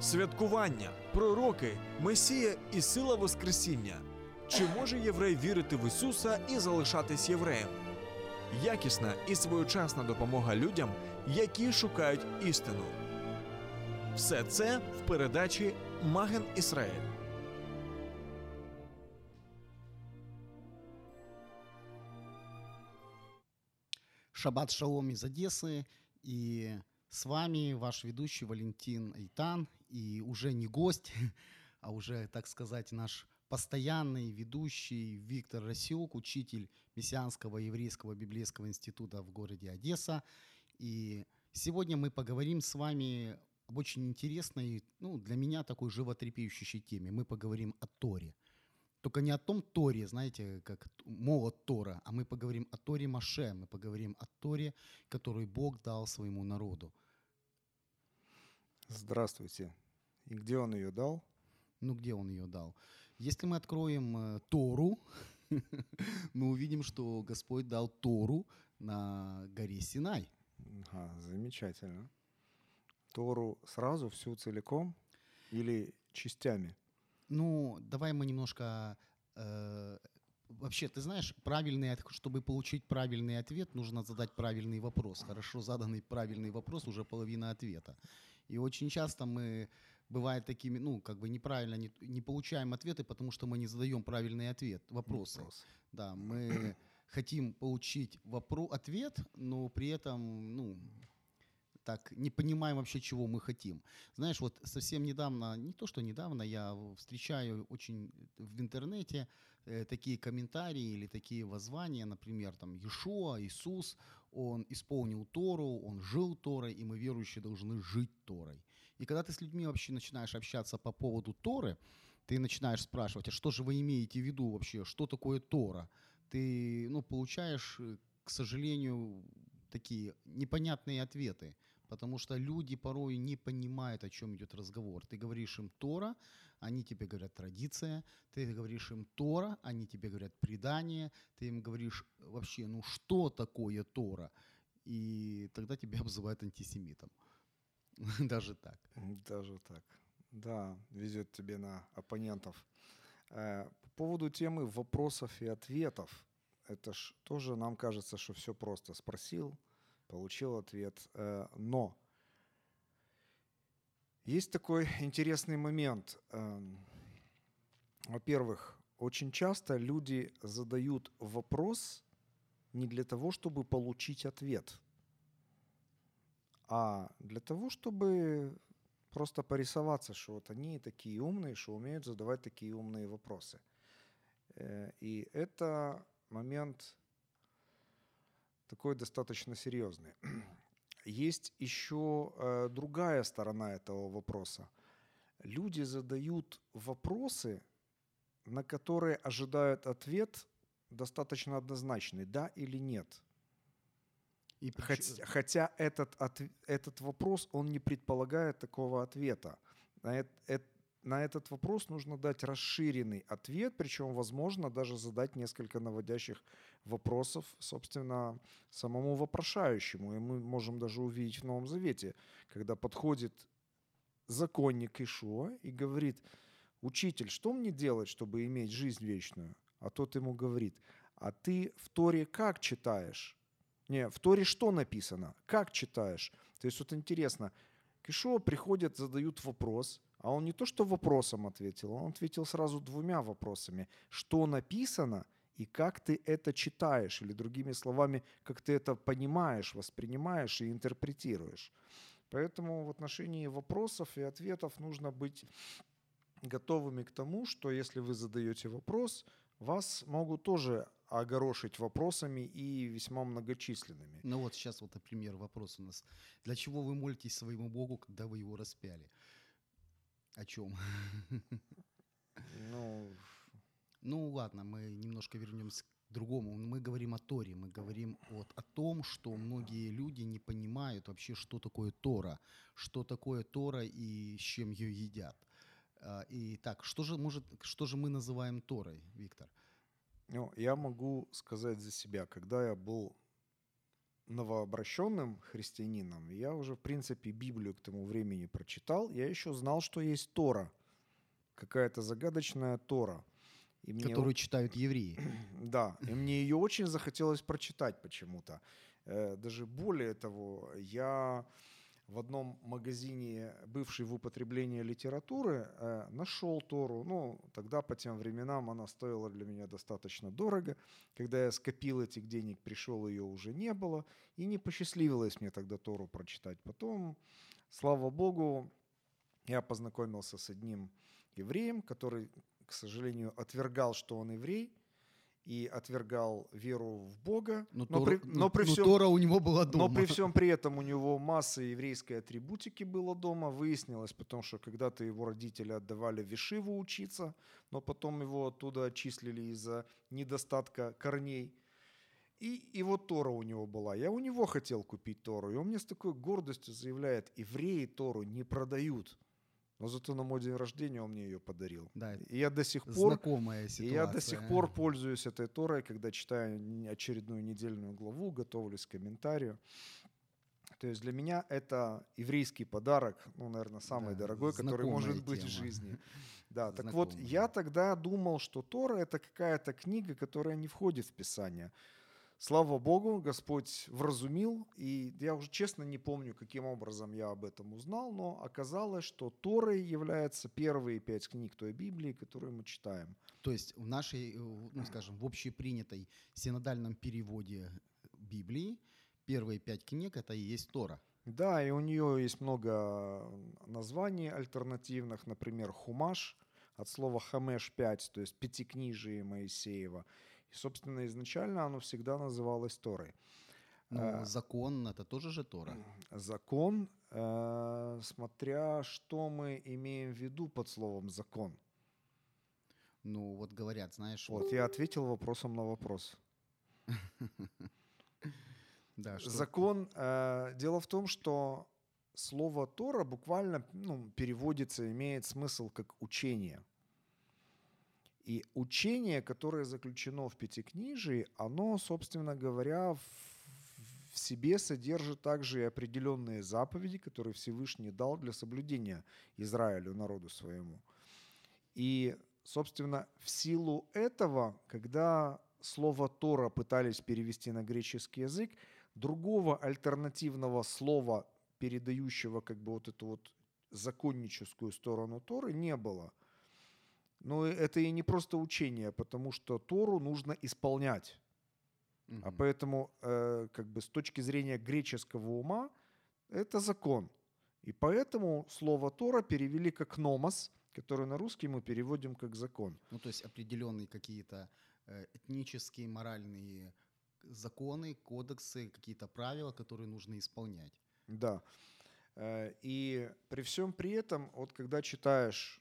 Святкування, пророки, Месія і сила Воскресіння. Чи може єврей вірити в Ісуса і залишатись євреєм? Якісна і своєчасна допомога людям, які шукають істину. Все це в передачі Маген Ісраїль. Шаббат шалом из Одессы. И с вами ваш ведущий Валентин Айтан. И уже не гость, а уже, так сказать, наш постоянный ведущий Виктор Расюк, учитель Мессианского еврейского библейского института в городе Одесса. И сегодня мы поговорим с вами об очень интересной, ну, для меня такой животрепещущей теме. Мы поговорим о Торе. Только не о том Торе, знаете, как молот Тора, а мы поговорим о Торе Маше, мы поговорим о Торе, которую Бог дал своему народу. Здравствуйте. И где он ее дал? Ну, где он ее дал? Если мы откроем э, Тору, мы увидим, что Господь дал Тору на горе Синай. Ага, замечательно. Тору сразу, всю целиком или частями? Ну, давай мы немножко... Э, вообще, ты знаешь, правильный, чтобы получить правильный ответ, нужно задать правильный вопрос. Хорошо заданный правильный вопрос уже половина ответа. И очень часто мы бывает такими, ну, как бы неправильно не, не получаем ответы, потому что мы не задаем правильный ответ, вопросы. Вопрос. Да, мы хотим получить вопро- ответ, но при этом, ну, так не понимаем вообще, чего мы хотим. Знаешь, вот совсем недавно, не то что недавно, я встречаю очень в интернете э, такие комментарии или такие воззвания, например, там Иешуа, Иисус, он исполнил Тору, он жил Торой, и мы, верующие, должны жить Торой. И когда ты с людьми вообще начинаешь общаться по поводу Торы, ты начинаешь спрашивать, а что же вы имеете в виду вообще, что такое Тора? Ты, ну, получаешь, э, к сожалению, такие непонятные ответы, потому что люди порой не понимают, о чем идет разговор. Ты говоришь им Тора, они тебе говорят традиция, ты говоришь им Тора, они тебе говорят предание, ты им говоришь вообще, ну что такое Тора? И тогда тебя обзывают антисемитом. Даже так. Даже так. Да, везет тебе на оппонентов. Э, По поводу темы вопросов и ответов. Это ж тоже нам кажется, что все просто. Спросил, получил ответ. Э, Но есть такой интересный момент. Эм, Во-первых, очень часто люди задают вопрос не для того, чтобы получить ответ, а для того, чтобы просто порисоваться, что вот они такие умные, что умеют задавать такие умные вопросы. Э, И это момент такой достаточно серьезный. Есть еще э, другая сторона этого вопроса. Люди задают вопросы, на которые ожидают ответ достаточно однозначный, да или нет. И Хотя, хотя этот, отв- этот вопрос, он не предполагает такого ответа. На, эт- эт- на этот вопрос нужно дать расширенный ответ, причем, возможно, даже задать несколько наводящих вопросов, собственно, самому вопрошающему. И мы можем даже увидеть в Новом Завете, когда подходит законник Ишуа и говорит, учитель, что мне делать, чтобы иметь жизнь вечную? А тот ему говорит, а ты в Торе как читаешь? Не, в Торе что написано? Как читаешь? То есть вот интересно, к Ишуа приходят, задают вопрос, а он не то что вопросом ответил, он ответил сразу двумя вопросами. Что написано и как ты это читаешь? Или другими словами, как ты это понимаешь, воспринимаешь и интерпретируешь. Поэтому в отношении вопросов и ответов нужно быть готовыми к тому, что если вы задаете вопрос, вас могут тоже огорошить вопросами и весьма многочисленными. Ну вот сейчас вот, например, вопрос у нас. Для чего вы молитесь своему Богу, когда вы его распяли? О чем? Ну, Ну ладно, мы немножко вернемся к другому. Мы говорим о Торе, мы говорим вот о том, что многие люди не понимают вообще, что такое Тора, что такое Тора и с чем ее едят. А, И так, что же, может, что же мы называем Торой, Виктор? Ну, я могу сказать за себя, когда я был новообращенным христианином, я уже, в принципе, Библию к тому времени прочитал, я еще знал, что есть Тора, какая-то загадочная Тора. И мне Которую читают евреи. Да, и мне ее очень захотелось прочитать почему-то. Э, Даже более того, я в одном магазине, бывшей в употреблении литературы, э, нашел Тору. Ну, тогда по тем временам она стоила для меня достаточно дорого. Когда я скопил этих денег, пришел, ее уже не было. И не посчастливилось мне тогда Тору прочитать. Потом, слава Богу, я познакомился с одним евреем, который, к сожалению, отвергал, что он еврей, и отвергал веру в Бога. Но, но Тора, при, но при ну, всем, Тора у него была дома. но при всем при этом у него масса еврейской атрибутики было дома. Выяснилось, потому что когда-то его родители отдавали в Ишиву учиться, но потом его оттуда отчислили из-за недостатка корней. И, и вот Тора у него была. Я у него хотел купить Тору. И он мне с такой гордостью заявляет, евреи Тору не продают. Но зато на мой день рождения он мне ее подарил. Да, И я до сих пор знакомая и ситуация. я до сих пор пользуюсь этой Торой, когда читаю очередную недельную главу, готовлюсь к комментарию. То есть для меня это еврейский подарок, ну, наверное, самый Да, дорогой, который может быть в тема. жизни. Да, так вот, Знакомая. я тогда думал, что Тора — это какая-то книга, которая не входит в Писание. Слава Богу, Господь вразумил, и я уже честно не помню, каким образом я об этом узнал, но оказалось, что Торой являются первые пять книг той Библии, которые мы читаем. То есть в нашей, э, ну скажем, в общепринятой синодальном переводе Библии первые пять книг это и есть Тора. Да, и у нее есть много названий альтернативных, например, Хумаш от слова Хамеш 5, то есть Пятикнижие Моисеева. И, собственно, изначально оно всегда называлось Торой. Но Э, закон это тоже же Тора. Закон, э, смотря что мы имеем в виду под словом закон. Ну вот говорят, знаешь, Вот я ответил вопросом на вопрос. да, что Закон. э, дело в том, что слово Тора буквально ну, переводится, имеет смысл как учение. И учение, которое заключено в Пятикнижии, оно, собственно говоря, в, себе содержит также и определенные заповеди, которые Всевышний дал для соблюдения Израилю, народу своему. И, собственно, в силу этого, когда слово Тора пытались перевести на греческий язык, другого альтернативного слова, передающего как бы вот эту вот законническую сторону Торы, не было. Но это и не просто учение, потому что Тору нужно исполнять. А Мгм. поэтому, э, как бы с точки зрения греческого ума, это закон. И поэтому слово Тора перевели как номос, который на русский мы переводим как закон. Ну, то есть определенные какие-то э, этнические, моральные законы, кодексы, какие-то правила, которые нужно исполнять. Да. Э, И при всем при этом, вот когда читаешь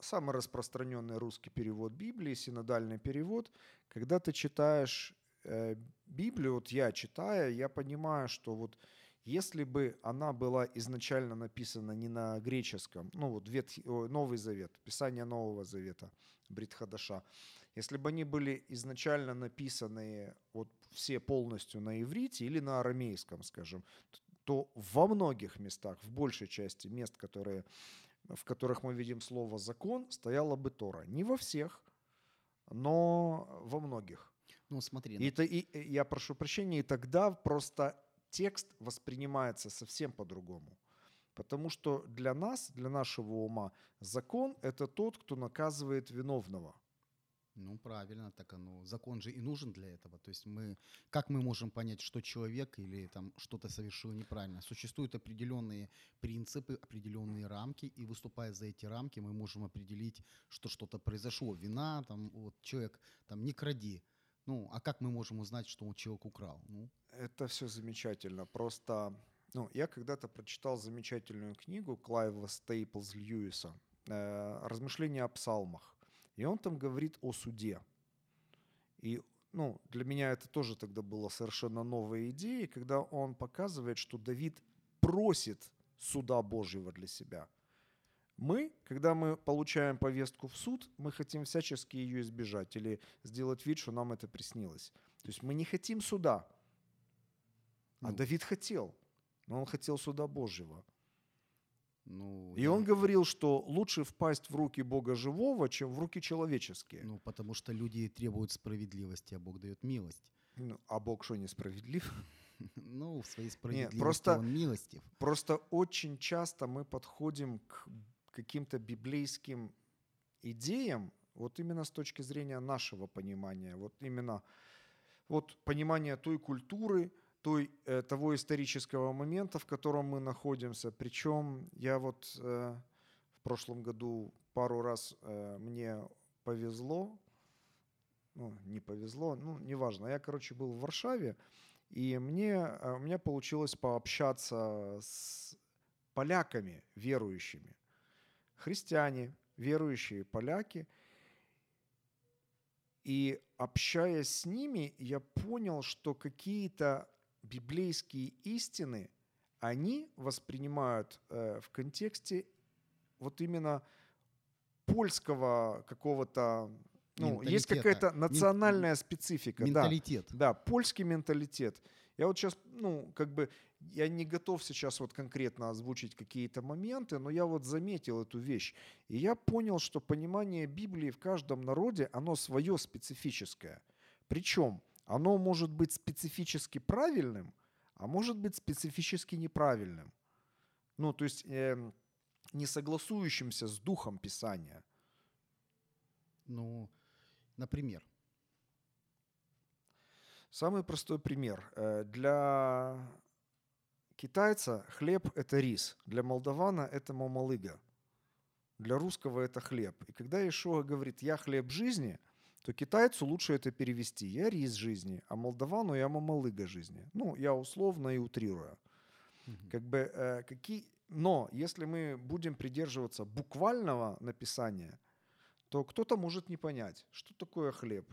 самый распространенный русский перевод Библии, синодальный перевод, когда ты читаешь э, Библию, вот я читая, я понимаю, что вот если бы она была изначально написана не на греческом, ну вот Ветхий, ой, Новый Завет, Писание Нового Завета, Бритхадаша, если бы они были изначально написаны вот все полностью на иврите или на арамейском, скажем, то во многих местах, в большей части мест, которые, в которых мы видим слово «закон», стояла бы Тора. Не во всех, но во многих. Ну, смотри, И, это, и, и я прошу прощения, и тогда просто текст воспринимается совсем по-другому. Потому что для нас, для нашего ума, закон – это тот, кто наказывает виновного. Ну, правильно, так оно. Закон же и нужен для этого. То есть мы, как мы можем понять, что человек или там что-то совершил неправильно? Существуют определенные принципы, определенные рамки, и выступая за эти рамки, мы можем определить, что что-то произошло. Вина, там, вот, человек, там, не кради. Ну, а как мы можем узнать, что он человек украл? Ну, Это все замечательно. Просто, ну, я когда-то прочитал замечательную книгу Клайва Стейплз Льюиса э, «Размышления о псалмах». И он там говорит о суде. И ну, для меня это тоже тогда была совершенно новая идея, когда он показывает, что Давид просит суда Божьего для себя. Мы, когда мы получаем повестку в суд, мы хотим всячески ее избежать или сделать вид, что нам это приснилось. То есть мы не хотим суда. А Ну. Давид хотел, но он хотел суда Божьего. Ну, И я- он говорил, что лучше впасть в руки Бога живого, чем в руки человеческие. Ну, потому что люди требуют справедливости, а Бог дает милость. Ну, а Бог что, несправедлив? Ну, в своей справедливости просто- он милостив. Просто очень часто мы подходим к каким-то библейским идеям, вот именно с точки зрения нашего понимания, вот именно вот понимания той культуры, той, э, того исторического момента, в котором мы находимся. Причем я вот э, в прошлом году пару раз э, мне повезло, ну, не повезло, ну, неважно. Я, короче, был в Варшаве, и мне, э, у меня получилось пообщаться с поляками верующими. Христиане, верующие поляки. И общаясь с ними, я понял, что какие-то библейские истины они воспринимают э, в контексте вот именно польского какого-то, ну, есть какая-то национальная специфика. да. Менталитет. Да, польский менталитет. Я вот сейчас, ну, как бы, я не готов сейчас вот конкретно озвучить какие-то моменты, но я вот заметил эту вещь. И я понял, что понимание Библии в каждом народе, оно свое специфическое. Причем оно может быть специфически правильным, а может быть специфически неправильным. Ну, то есть эм, не согласующимся с духом Писания. Ну, например, Самый простой пример. Э, Для китайца хлеб – это рис, для молдавана – это мамалыга, для русского – это хлеб. И когда Ишуа говорит «я хлеб жизни», то китайцу лучше это перевести «я рис жизни», а молдавану «я мамалыга жизни». Ну, я условно и утрирую. Мгм. Как бы, э, какие... Но если мы будем придерживаться буквального написания, то кто-то может не понять, что такое хлеб,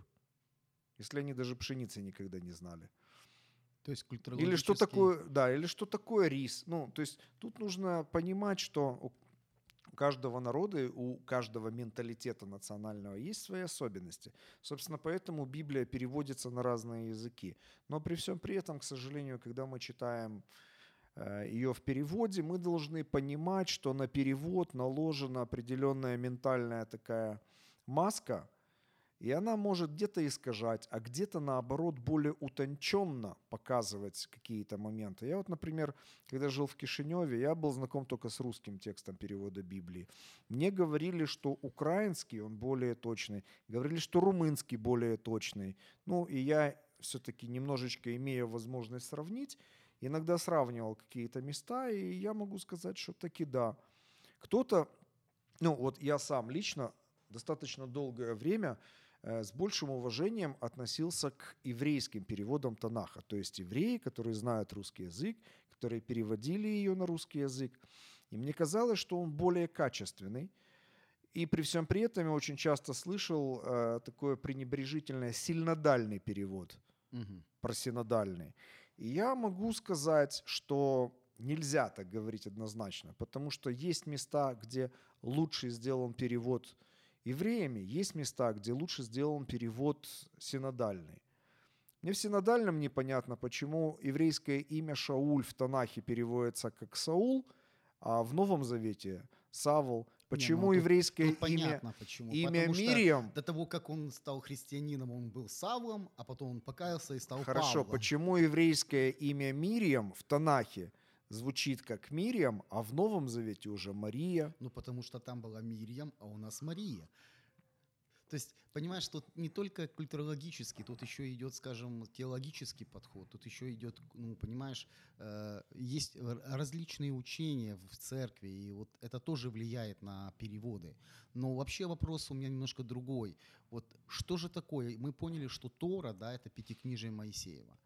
если они даже пшеницы никогда не знали. то есть Или что культурологический- такое, да, или что такое рис. Ну, то есть тут нужно понимать, что у каждого народа, и у каждого менталитета национального есть свои особенности. Собственно, поэтому Библия переводится на разные языки. Но при всем при этом, к сожалению, когда мы читаем ее в переводе, мы должны понимать, что на перевод наложена определенная ментальная такая маска, и она может где-то искажать, а где-то, наоборот, более утонченно показывать какие-то моменты. Я вот, например, когда жил в Кишиневе, я был знаком только с русским текстом перевода Библии. Мне говорили, что украинский, он более точный. Говорили, что румынский более точный. Ну, и я все-таки немножечко имея возможность сравнить, иногда сравнивал какие-то места, и я могу сказать, что таки да. Кто-то, ну вот я сам лично достаточно долгое время с большим уважением относился к еврейским переводам Танаха. То есть евреи, которые знают русский язык, которые переводили ее на русский язык. И мне казалось, что он более качественный. И при всем при этом я очень часто слышал э, такое пренебрежительное сильнодальный перевод Мгм. просинодальный. И я могу сказать, что нельзя так говорить однозначно, потому что есть места, где лучше сделан перевод евреями, есть места, где лучше сделан перевод синодальный. Мне в синодальном непонятно, почему еврейское имя Шауль в Танахе переводится как Саул, а в Новом Завете Савл. Почему ну тут- еврейское Тут имя, понятно почему. имя Потому Мириам До того, как он стал христианином, он был Савлом, а потом он покаялся и стал Хорошо, Павлом. почему еврейское имя Мириам в Танахе звучит как Мириам, а в Новом Завете уже Мария? Ну, потому что там была Мирьям, а у нас Мария. То есть, понимаешь, тут не только культурологический, тут еще идет, скажем, теологический подход, тут еще идет, ну, понимаешь, э, есть различные учения в церкви, и вот это тоже влияет на переводы. Но вообще вопрос у меня немножко другой. Вот что же такое? Мы поняли, что Тора, да, это пятикнижие Моисеева.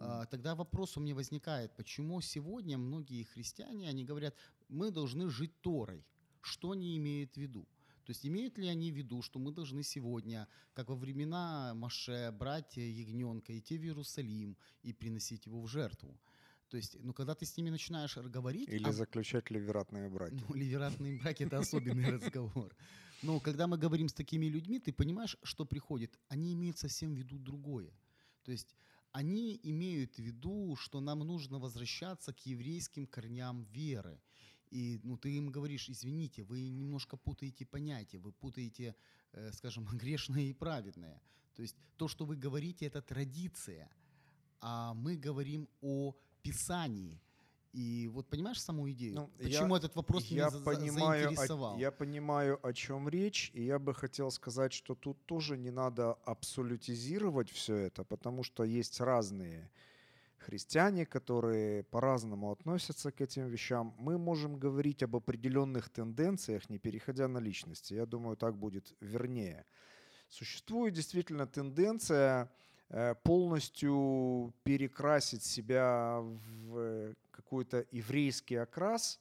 А, Тогда вопрос у меня возникает, почему сегодня многие христиане, они говорят, мы должны жить Торой. Что они имеют в виду? То То есть имеют ли они в виду, что мы должны сегодня, как во времена Маше, брать ягненка, идти в Иерусалим и приносить его в жертву? То есть, ну, когда ты с ними начинаешь говорить... Или а- заключать ливератные браки. ну, ливератные браки – это особенный разговор. Но когда мы говорим с такими людьми, ты понимаешь, что приходит. Они имеют совсем в виду другое. То есть они имеют в виду, что нам нужно возвращаться к еврейским корням веры. И ну, ты им говоришь, извините, вы немножко путаете понятия, вы путаете, э, скажем, грешное и праведное. То есть то, что вы говорите, это традиция, а мы говорим о Писании. И вот понимаешь саму идею? Ну, Почему этот вопрос я меня понимаю, заинтересовал? О, я понимаю, о чем речь, и я бы хотел сказать, что тут тоже не надо абсолютизировать все это, потому что есть разные христиане, которые по-разному относятся к этим вещам. Мы можем говорить об определенных тенденциях, не переходя на личности. Я думаю, так будет вернее. Существует действительно тенденция э, полностью перекрасить себя в какой-то еврейский окрас.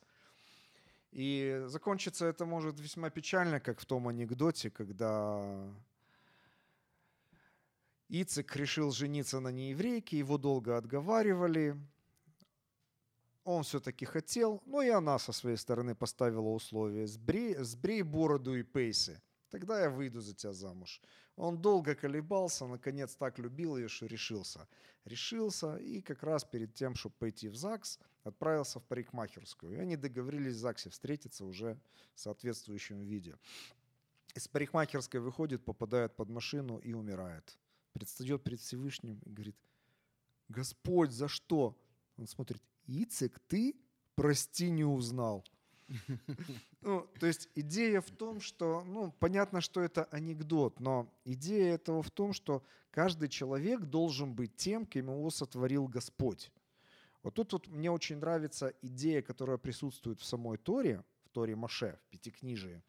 И закончиться это может весьма печально, как в том анекдоте, когда Ицек решил жениться на нееврейке, его долго отговаривали. Он все-таки хотел, но и она со своей стороны поставила условие «сбрей, сбрей бороду и пейсы, тогда я выйду за тебя замуж». Он долго колебался, наконец так любил ее, что решился. Решился и как раз перед тем, чтобы пойти в ЗАГС, отправился в парикмахерскую. И они договорились в ЗАГСе встретиться уже в соответствующем виде. Из парикмахерской выходит, попадает под машину и умирает. Предстает перед Всевышним и говорит, Господь, за что? Он смотрит, Ицек, ты, прости, не узнал. Ну, то есть идея в том, что, ну, понятно, что это анекдот, но идея этого в том, что каждый человек должен быть тем, кем его сотворил Господь. Вот тут вот мне очень нравится идея, которая присутствует в самой Торе, в Торе Маше, в Пятикнижии,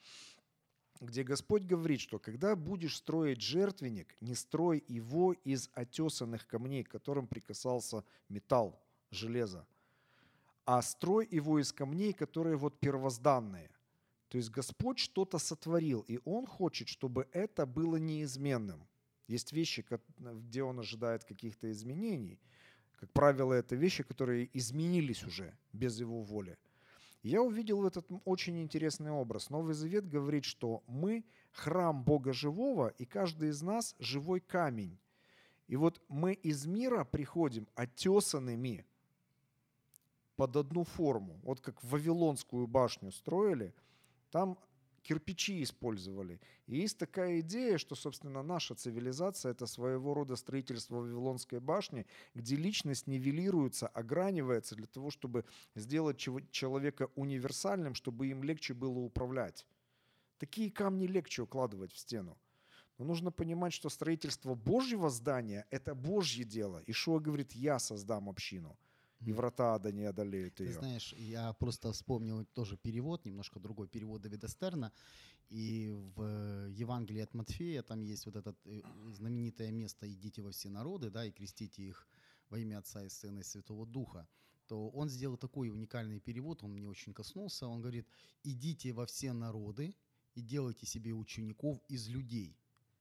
где Господь говорит, что когда будешь строить жертвенник, не строй его из отесанных камней, к которым прикасался металл, железо, а строй его из камней, которые вот первозданные. То есть Господь что-то сотворил, и Он хочет, чтобы это было неизменным. Есть вещи, где Он ожидает каких-то изменений. Как правило, это вещи, которые изменились уже без Его воли. Я увидел этот очень интересный образ. Новый Завет говорит, что мы храм Бога живого, и каждый из нас живой камень. И вот мы из мира приходим отесанными под одну форму. Вот как Вавилонскую башню строили, там кирпичи использовали. И есть такая идея, что, собственно, наша цивилизация – это своего рода строительство Вавилонской башни, где личность нивелируется, огранивается для того, чтобы сделать человека универсальным, чтобы им легче было управлять. Такие камни легче укладывать в стену. Но нужно понимать, что строительство Божьего здания – это Божье дело. Ишуа говорит, я создам общину, и врата ада не одолеют Ты ее. знаешь, я просто вспомнил тоже перевод, немножко другой перевод Давида Стерна. И в э, Евангелии от Матфея там есть вот это э, знаменитое место «Идите во все народы», да, и крестите их во имя Отца и Сына и Святого Духа. То он сделал такой уникальный перевод, он мне очень коснулся. Он говорит, идите во все народы и делайте себе учеников из людей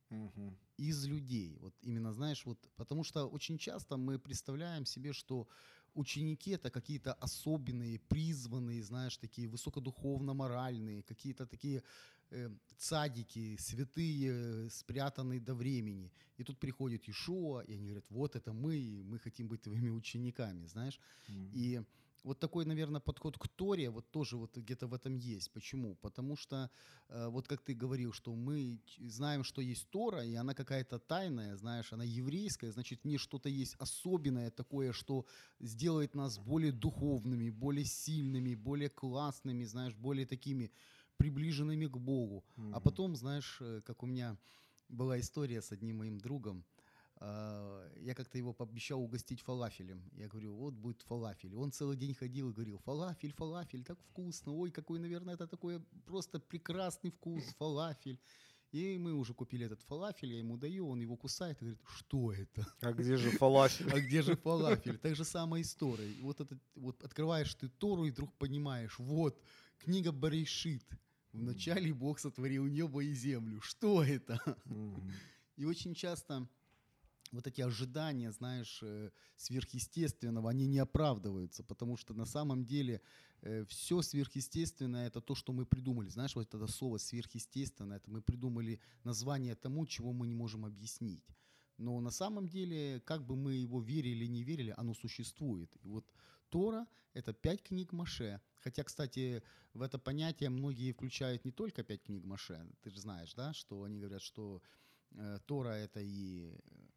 Мгм. из людей. Вот именно, знаешь, вот, потому что очень часто мы представляем себе, что ученики это какие-то особенные, призванные, знаешь, такие высокодуховно-моральные, какие-то такие э, цадики, святые, спрятанные до времени. И тут приходит Ишуа, и они говорят, вот это мы, и мы хотим быть твоими учениками, знаешь. Мгм. И вот такой, наверное, подход к Торе вот тоже вот где-то в этом есть. Почему? Потому что, э, вот как ты говорил, что мы знаем, что есть Тора, и она какая-то тайная, знаешь, она еврейская, значит, в ней что-то есть особенное такое, что сделает нас более духовными, более сильными, более классными, знаешь, более такими приближенными к Богу. А Мгм. потом, знаешь, э, как у меня была история с одним моим другом, а, я как-то его пообещал угостить фалафелем. Я говорю, вот будет фалафель. Он целый день ходил и говорил, фалафель, фалафель, так вкусно. Ой, какой, наверное, это такой просто прекрасный вкус, фалафель. И мы уже купили этот фалафель, я ему даю, он его кусает и говорит, что это? А где же фалафель? А где же фалафель? Так же самая история. Вот, это, вот открываешь ты Тору и вдруг понимаешь, вот, книга Барейшит, Вначале Бог сотворил небо и землю. Что это? И очень часто вот эти ожидания, знаешь, э, сверхъестественного, они не оправдываются, потому что на самом деле все сверхъестественное это то, что мы придумали. Знаешь, вот это слово сверхъестественное, это мы придумали название тому, чего мы не можем объяснить. Но на самом деле, как бы мы его верили или не верили, оно существует. И вот Тора — это пять книг Маше. Хотя, кстати, в это понятие многие включают не только пять книг Маше. Ты же знаешь, да, что они говорят, что э, Тора — это и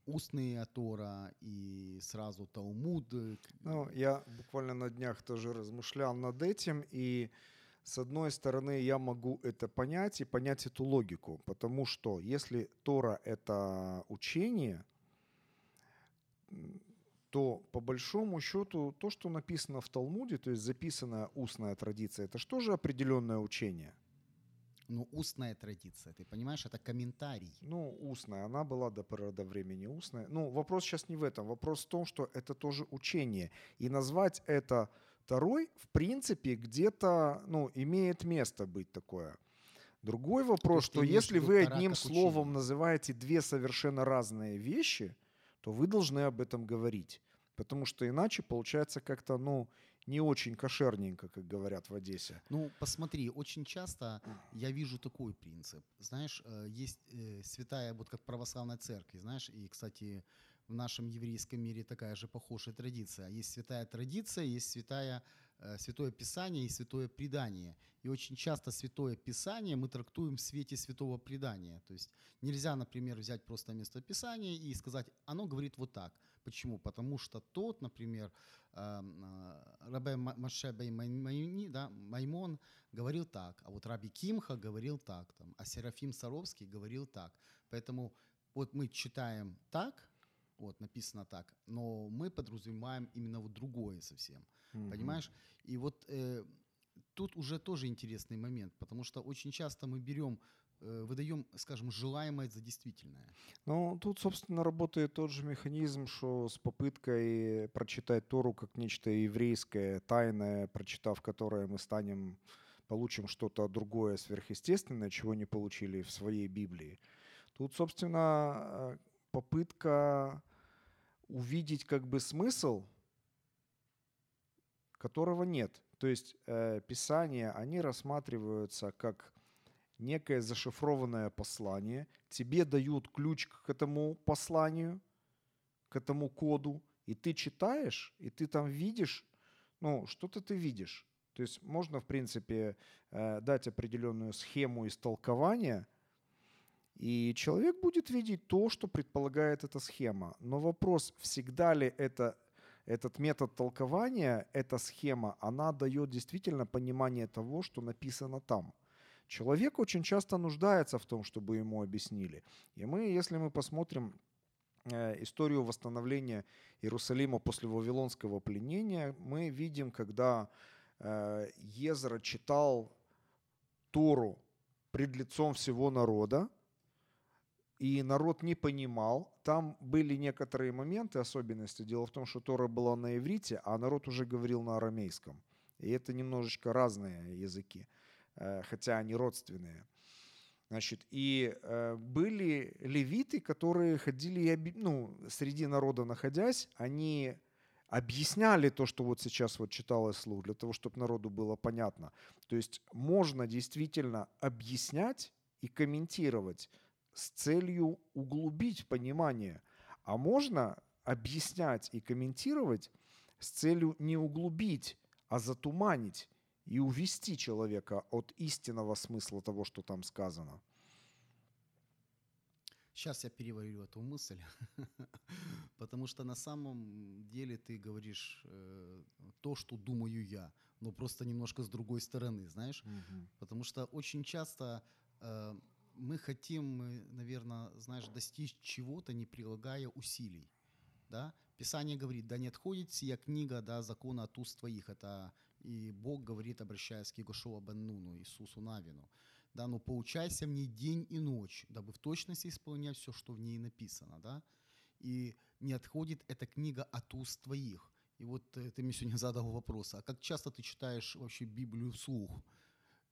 устные Тора, и сразу Талмуд. э, Ну, я буквально на днях тоже размышлял над этим, и с одной стороны я могу это понять и понять эту логику, потому что если Тора — это учение, то по большому счету то, что написано в Талмуде, то есть записанная устная традиция, это же определенное учение? Ну, устная традиция, ты понимаешь, это комментарий. Ну, устная, она была до поры до времени устная. Ну, вопрос сейчас не в этом. Вопрос в том, что это тоже учение. И назвать это Второй, в принципе, где-то, ну, имеет место быть такое. Другой вопрос, что если вы одним словом учение? называете две совершенно разные вещи, то вы должны об этом говорить. Потому что иначе получается как-то, ну, не очень кошерненько, как говорят в Одессе. Ну, посмотри, очень часто я вижу такой принцип. Знаешь, э, есть э, святая, вот как в православной церкви, знаешь, и, кстати, в нашем еврейском мире такая же похожая традиция. Есть святая традиция, есть святая, э, святое писание и святое предание. И очень часто святое писание мы трактуем в свете святого предания. То есть нельзя, например, взять просто место писания и сказать, оно говорит вот так. Почему? Потому что тот, например, Рабе Ма- Маше бей Май- Майни, да, Маймон говорил так, а вот Раби Кимха говорил так, там, а Серафим Саровский говорил так. Поэтому вот мы читаем так, вот написано так, но мы подразумеваем именно вот другое совсем. Понимаешь? И вот э, тут уже тоже интересный момент, потому что очень часто мы берем, э, выдаем, скажем, желаемое за действительное. Ну, тут, собственно, работает тот же механизм, что с попыткой прочитать Тору как нечто еврейское, тайное, прочитав которое мы станем, получим что-то другое сверхъестественное, чего не получили в своей Библии. Тут, собственно, э, попытка увидеть как бы смысл, которого нет. То есть э, Писания, они рассматриваются как некое зашифрованное послание, тебе дают ключ к этому посланию, к этому коду, и ты читаешь, и ты там видишь, ну, что-то ты видишь. То есть можно, в принципе, э, дать определенную схему истолкования, и человек будет видеть то, что предполагает эта схема. Но вопрос, всегда ли это, этот метод толкования, эта схема, она дает действительно понимание того, что написано там. Человек очень часто нуждается в том, чтобы ему объяснили. И мы, если мы посмотрим э, историю восстановления Иерусалима после Вавилонского пленения, мы видим, когда э, Езра читал Тору пред лицом всего народа, и народ не понимал. Там были некоторые моменты, особенности. Дело в том, что Тора была на иврите, а народ уже говорил на арамейском. И это немножечко разные языки, хотя они родственные. Значит, и э, были левиты, которые ходили, ну, среди народа находясь, они объясняли то, что вот сейчас вот читалось вслух, для того, чтобы народу было понятно. То есть можно действительно объяснять и комментировать с целью углубить понимание, а можно объяснять и комментировать с целью не углубить, а затуманить и увести человека от истинного смысла того, что там сказано. Сейчас я переварю эту мысль, потому что на самом деле ты говоришь э, то, что думаю я, но просто немножко с другой стороны, знаешь? Потому что очень часто э, мы хотим, наверное, знаешь, достичь чего-то, не прилагая усилий. Да? Писание говорит, да не отходит сия книга да, закона от уст твоих. Это и Бог говорит, обращаясь к Егошуа Беннуну, Иисусу Навину. Да, но поучайся в ней день и ночь, дабы в точности исполнять все, что в ней написано. Да? И не отходит эта книга от уст твоих. И вот э, ты мне сегодня задал вопрос, а как часто ты читаешь вообще Библию вслух?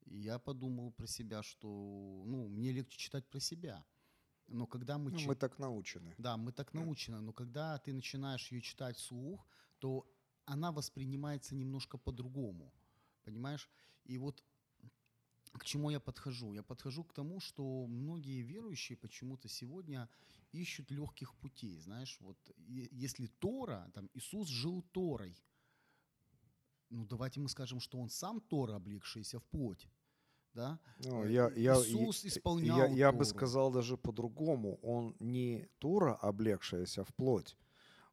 И я подумал про себя, что ну, мне легче читать про себя. Но когда мы, Ну, чи- мы так научены. да, мы так научены, но когда ты начинаешь ее читать вслух, то она воспринимается немножко по-другому. Понимаешь? И вот к чему я подхожу? Я подхожу к тому, что многие верующие почему-то сегодня ищут легких путей. Знаешь, вот если Тора, там Иисус жил Торой, ну давайте мы скажем, что он сам Тора, облегшийся в плоть. Да? Ну, Э, я, я, Иисус исполнял я, я бы Тору. сказал даже по-другому. Он не Тора, облегшаяся в плоть.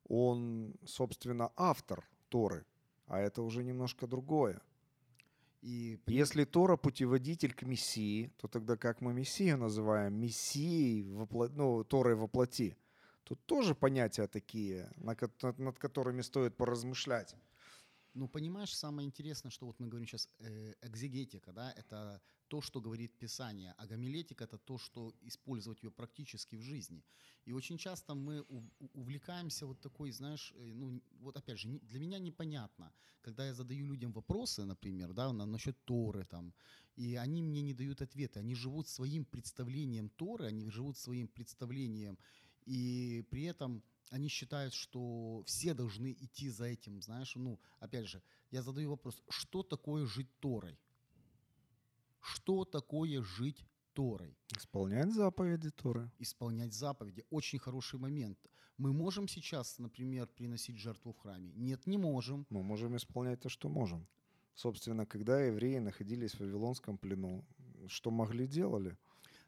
Он, собственно, автор Торы. А это уже немножко другое. И Если Тора путеводитель к Мессии, то тогда как мы Мессию называем? Мессией, вопло... ну, Торой воплоти. Тут тоже понятия такие, над которыми стоит поразмышлять. Ну, понимаешь, самое интересное, что вот мы говорим сейчас э, экзегетика, да, это то, что говорит Писание, а гомилетика это то, что использовать ее практически в жизни. И очень часто мы увлекаемся вот такой, знаешь, э, ну, вот опять же, для меня непонятно, когда я задаю людям вопросы, например, да, на, насчет Торы там, и они мне не дают ответы, они живут своим представлением Торы, они живут своим представлением, и при этом они считают, что все должны идти за этим, знаешь, ну, опять же, я задаю вопрос, что такое жить Торой? Что такое жить Торой? Исполнять заповеди Торы. Исполнять заповеди. Очень хороший момент. Мы можем сейчас, например, приносить жертву в храме? Нет, не можем. Мы можем исполнять то, что можем. Собственно, когда евреи находились в Вавилонском плену, что могли, делали.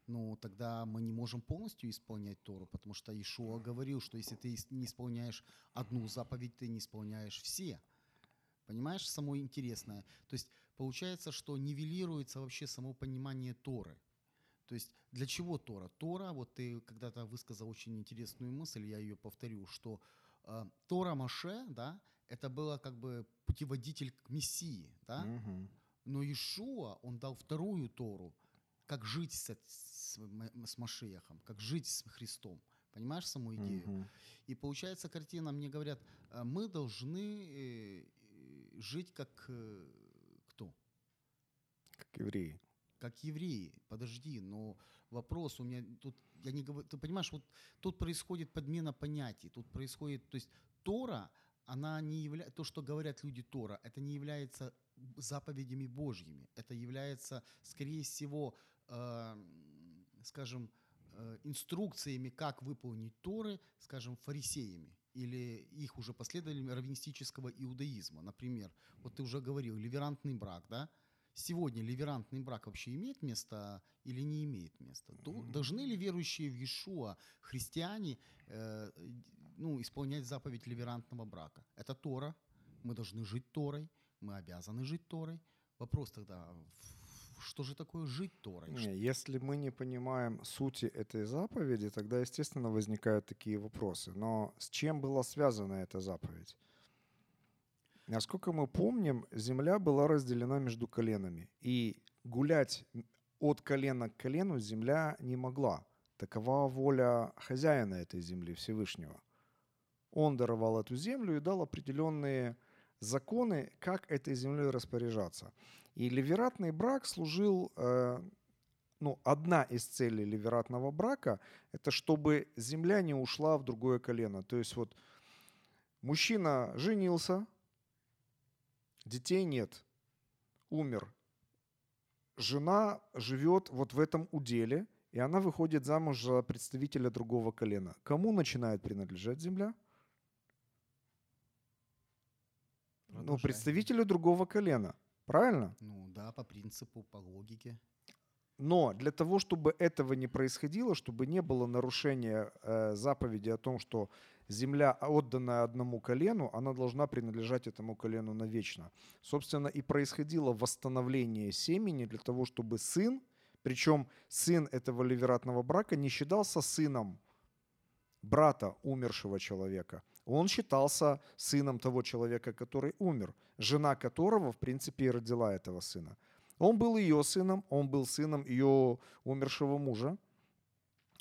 Ну, тогда мы не можем полностью исполнять Тору, потому что Ишуа говорил, что если ты не исполняешь одну заповедь, ты не исполняешь все. Понимаешь, самое интересное? То есть получается, что нивелируется вообще само понимание Торы. То есть для чего Тора? Тора, вот ты когда-то высказал очень интересную мысль, я ее повторю, что э, Тора Маше, да, это было как бы путеводитель к Мессии, да, Мгм. но Ишуа, он дал вторую Тору, как жить с, с, с Машехом, как жить с Христом. Понимаешь саму идею? Мгм. И получается картина, мне говорят, э, мы должны э, э, жить как кто? Как евреи. Как евреи. Подожди, но вопрос у меня тут, я не говорю, ты понимаешь, вот тут происходит подмена понятий, тут происходит, то есть Тора, она не является, то, что говорят люди Тора, это не является заповедями Божьими, это является, скорее всего, скажем, э, инструкциями, как выполнить Торы, скажем, фарисеями или их уже последователями раввинистического иудаизма. Например, вот ты уже говорил, ливерантный брак, да? Сегодня ливерантный брак вообще имеет место или не имеет места? Должны ли верующие в Иешуа, христиане, э, ну, исполнять заповедь ливерантного брака? Это Тора, мы должны жить Торой, мы обязаны жить Торой. Вопрос тогда, в- что же такое жить Торой? Не, Если мы не понимаем сути этой заповеди, тогда, естественно, возникают такие вопросы. Но с чем была связана эта заповедь? Насколько мы помним, земля была разделена между коленами. И гулять от колена к колену земля не могла. Такова воля хозяина этой земли, Всевышнего. Он даровал эту землю и дал определенные законы, как этой землей распоряжаться. И ливератный брак служил, э, ну, одна из целей ливератного брака, это чтобы земля не ушла в другое колено. То есть вот мужчина женился, детей нет, умер. Жена живет вот в этом уделе, и она выходит замуж за представителя другого колена. Кому начинает принадлежать земля? Ну, Продолжай. представителю другого колена. Правильно? Ну да, по принципу, по логике. Но для того, чтобы этого не происходило, чтобы не было нарушения э, заповеди о том, что земля, отданная одному колену, она должна принадлежать этому колену навечно. Собственно, и происходило восстановление семени для того, чтобы сын, причем сын этого ливератного брака не считался сыном брата умершего человека. Он считался сыном того человека, который умер, жена которого, в принципе, и родила этого сына. Он был ее сыном, он был сыном ее умершего мужа.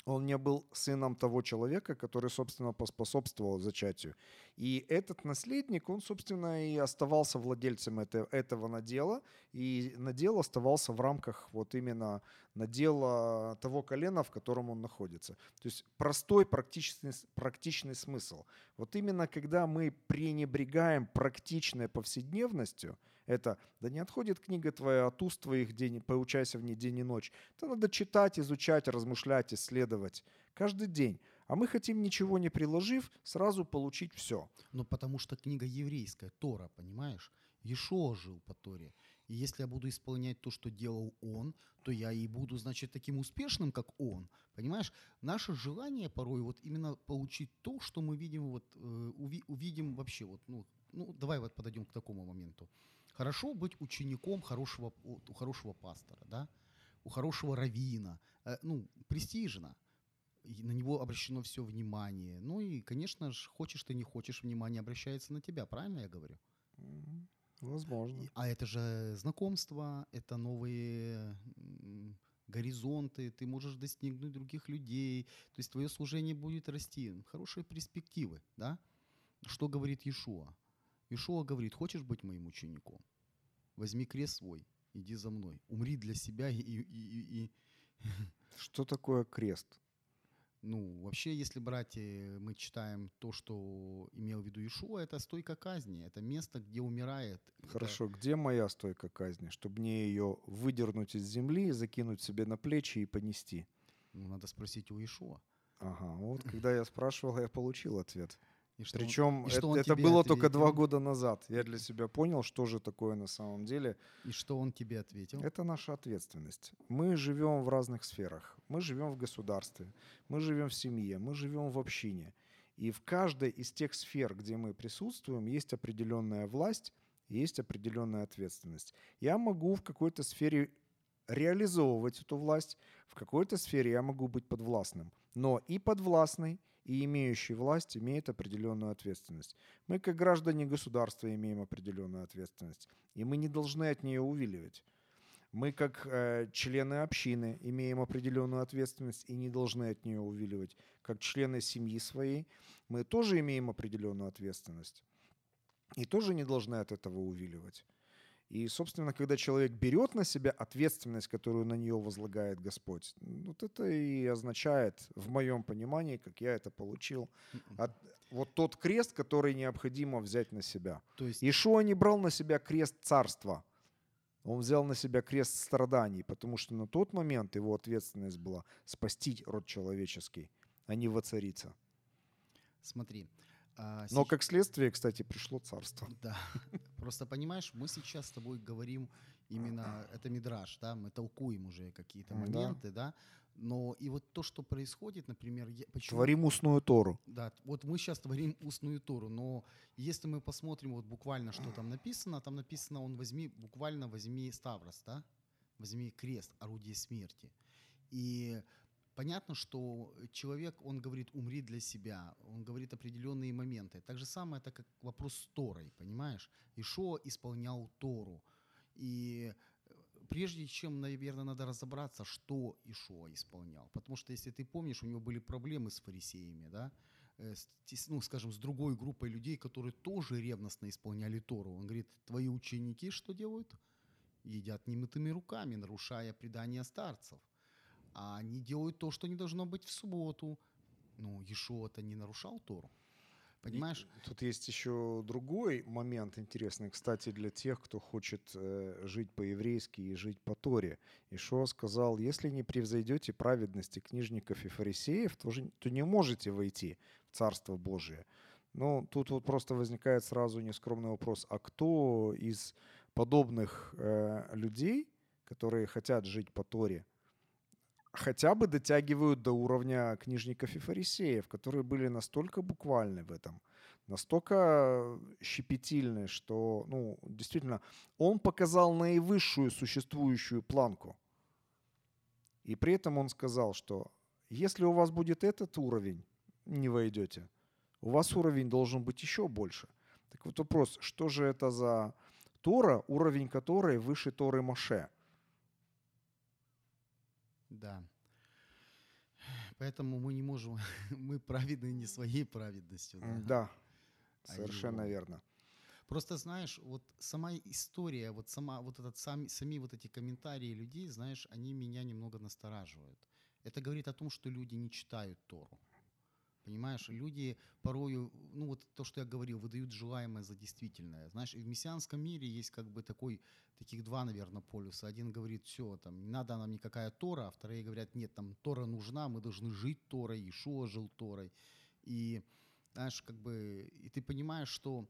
Он не был сыном того человека, который, собственно, поспособствовал зачатию. И этот наследник, он, собственно, и оставался владельцем это, этого надела, и надел оставался в рамках вот именно надела того колена, в котором он находится. То есть простой практичный, практичный смысл. Вот именно когда мы пренебрегаем практичной повседневностью, это «да не отходит книга твоя от уст твоих, день, поучайся в ней день и ночь». Это надо читать, изучать, размышлять, исследовать каждый день. А мы хотим, ничего не приложив, сразу получить все. Ну, потому что книга еврейская, Тора, понимаешь? Ешо жил по Торе. И если я буду исполнять то, что делал он, то я и буду, значит, таким успешным, как он. Понимаешь? Наше желание порой вот именно получить то, что мы видим, вот, э, уви, увидим вообще. Вот, ну, ну, давай вот подойдем к такому моменту. Хорошо быть учеником хорошего, у хорошего пастора, да? у хорошего равина, э, ну, престижно. И на него обращено все внимание. Ну и, конечно же, хочешь ты не хочешь, внимание обращается на тебя, правильно я говорю? Возможно. А это же знакомство, это новые горизонты, ты можешь достигнуть других людей, то есть твое служение будет расти, хорошие перспективы, да? Что говорит Иешуа? Иешуа говорит, хочешь быть моим учеником? Возьми крест свой, иди за мной. Умри для себя и... и, и, и... Что такое крест? Ну, вообще, если брать, э, мы читаем то, что имел в виду Ишуа, это стойка казни, это место, где умирает. Хорошо, это... где моя стойка казни? Чтобы мне ее выдернуть из земли, закинуть себе на плечи и понести. Ну, надо спросить у Ишуа. Ага, вот когда я спрашивал, я получил ответ. И что Причем он, и это, что он это было ответил? только два года назад. Я для себя понял, что же такое на самом деле. И что он тебе ответил? Это наша ответственность. Мы живем в разных сферах. Мы живем в государстве, мы живем в семье, мы живем в общине. И в каждой из тех сфер, где мы присутствуем, есть определенная власть, есть определенная ответственность. Я могу в какой-то сфере реализовывать эту власть, в какой-то сфере я могу быть подвластным. Но и подвластный, и имеющий власть имеет определенную ответственность. Мы, как граждане государства, имеем определенную ответственность, и мы не должны от нее увиливать. Мы, как э, члены общины, имеем определенную ответственность и не должны от нее увиливать. Как члены семьи своей, мы тоже имеем определенную ответственность и тоже не должны от этого увиливать. И, собственно, когда человек берет на себя ответственность, которую на нее возлагает Господь, вот это и означает, в моем понимании, как я это получил, от, вот тот крест, который необходимо взять на себя. То есть, Ишуа не брал на себя крест царства. Он взял на себя крест страданий, потому что на тот момент его ответственность была спасти род человеческий, а не воцариться. смотри. А, Но как следствие, кстати, пришло царство. Да. Просто понимаешь, мы сейчас с тобой говорим именно, это мидраж, да, мы толкуем уже какие-то да. моменты, да. Но и вот то, что происходит, например, я, почему... Творим устную Тору. Да, вот мы сейчас творим устную Тору, но если мы посмотрим вот буквально, что там написано, там написано, он возьми, буквально возьми Ставрос, да, возьми крест, орудие смерти. И понятно, что человек, он говорит, умри для себя, он говорит определенные моменты. Так же самое, это как вопрос с Торой, понимаешь? Ишо исполнял Тору. И э, прежде чем, наверное, надо разобраться, что Ишуа исполнял. Потому что, если ты помнишь, у него были проблемы с фарисеями, да, Э, с ну, скажем, с другой группой людей, которые тоже ревностно исполняли Тору. Он говорит, твои ученики что делают? Едят немытыми руками, нарушая предания старцев. А они делают то, что не должно быть в субботу. Ну, Ешо-то не нарушал Тору. Понимаешь? И Тут есть еще другой момент интересный, кстати, для тех, кто хочет э, жить по-еврейски и жить по Торе. Ишуа сказал, если не превзойдете праведности книжников и фарисеев, то, же, то не можете войти в Царство Божие. Ну, тут вот просто возникает сразу нескромный вопрос, а кто из подобных э, людей, которые хотят жить по Торе, хотя бы дотягивают до уровня книжников и фарисеев, которые были настолько буквальны в этом, настолько щепетильны, что, ну, действительно, он показал наивысшую существующую планку. И при этом он сказал, что если у вас будет этот уровень, не войдете, у вас уровень должен быть еще больше. Так вот вопрос, что же это за Тора, уровень которой выше Торы Моше? Да. Поэтому мы не можем, мы праведны не своей праведностью. Да? Да, А совершенно его. верно. Просто знаешь, вот сама история, вот сама вот этот сам, сами вот эти комментарии людей, знаешь, они меня немного настораживают. Это говорит о том, что люди не читают Тору. Понимаешь, люди порою, ну вот то, что я говорил, выдают желаемое за действительное. Знаешь, и в мессианском мире есть как бы такой, таких два, наверное, полюса. Один говорит, все, там, не надо нам никакая Тора, а вторые говорят, нет, там, Тора нужна, мы должны жить Торой, Ишуа жил Торой. И, знаешь, как бы, и ты понимаешь, что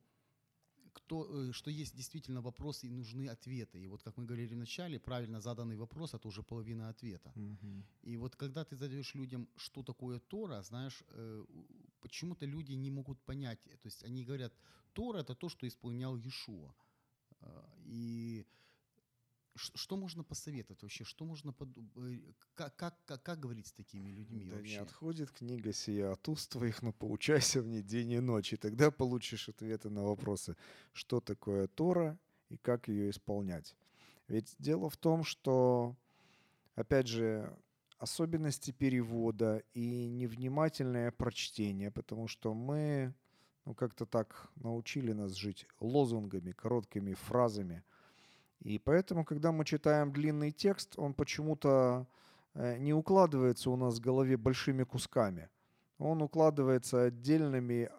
кто, э, что есть действительно вопросы и нужны ответы. И вот как мы говорили в начале, правильно заданный вопрос – это уже половина ответа. Мгм. И вот когда ты задаешь людям, что такое Тора, знаешь, э, почему-то люди не могут понять. То есть они говорят, Тора – это то, что исполнял Иешуа. А, И что можно посоветовать вообще? Что можно поду- э, как, как, как, как говорить с такими людьми Да вообще? не отходит книга сия от уст твоих, но поучайся в ней день и ночь, и тогда получишь ответы на вопросы, что такое Тора и как ее исполнять. Ведь дело в том, что, опять же, особенности перевода и невнимательное прочтение, потому что мы ну, как-то так научили нас жить лозунгами, короткими фразами. И поэтому, когда мы читаем длинный текст, он почему-то э, не укладывается у нас в голове большими кусками. Он укладывается отдельными,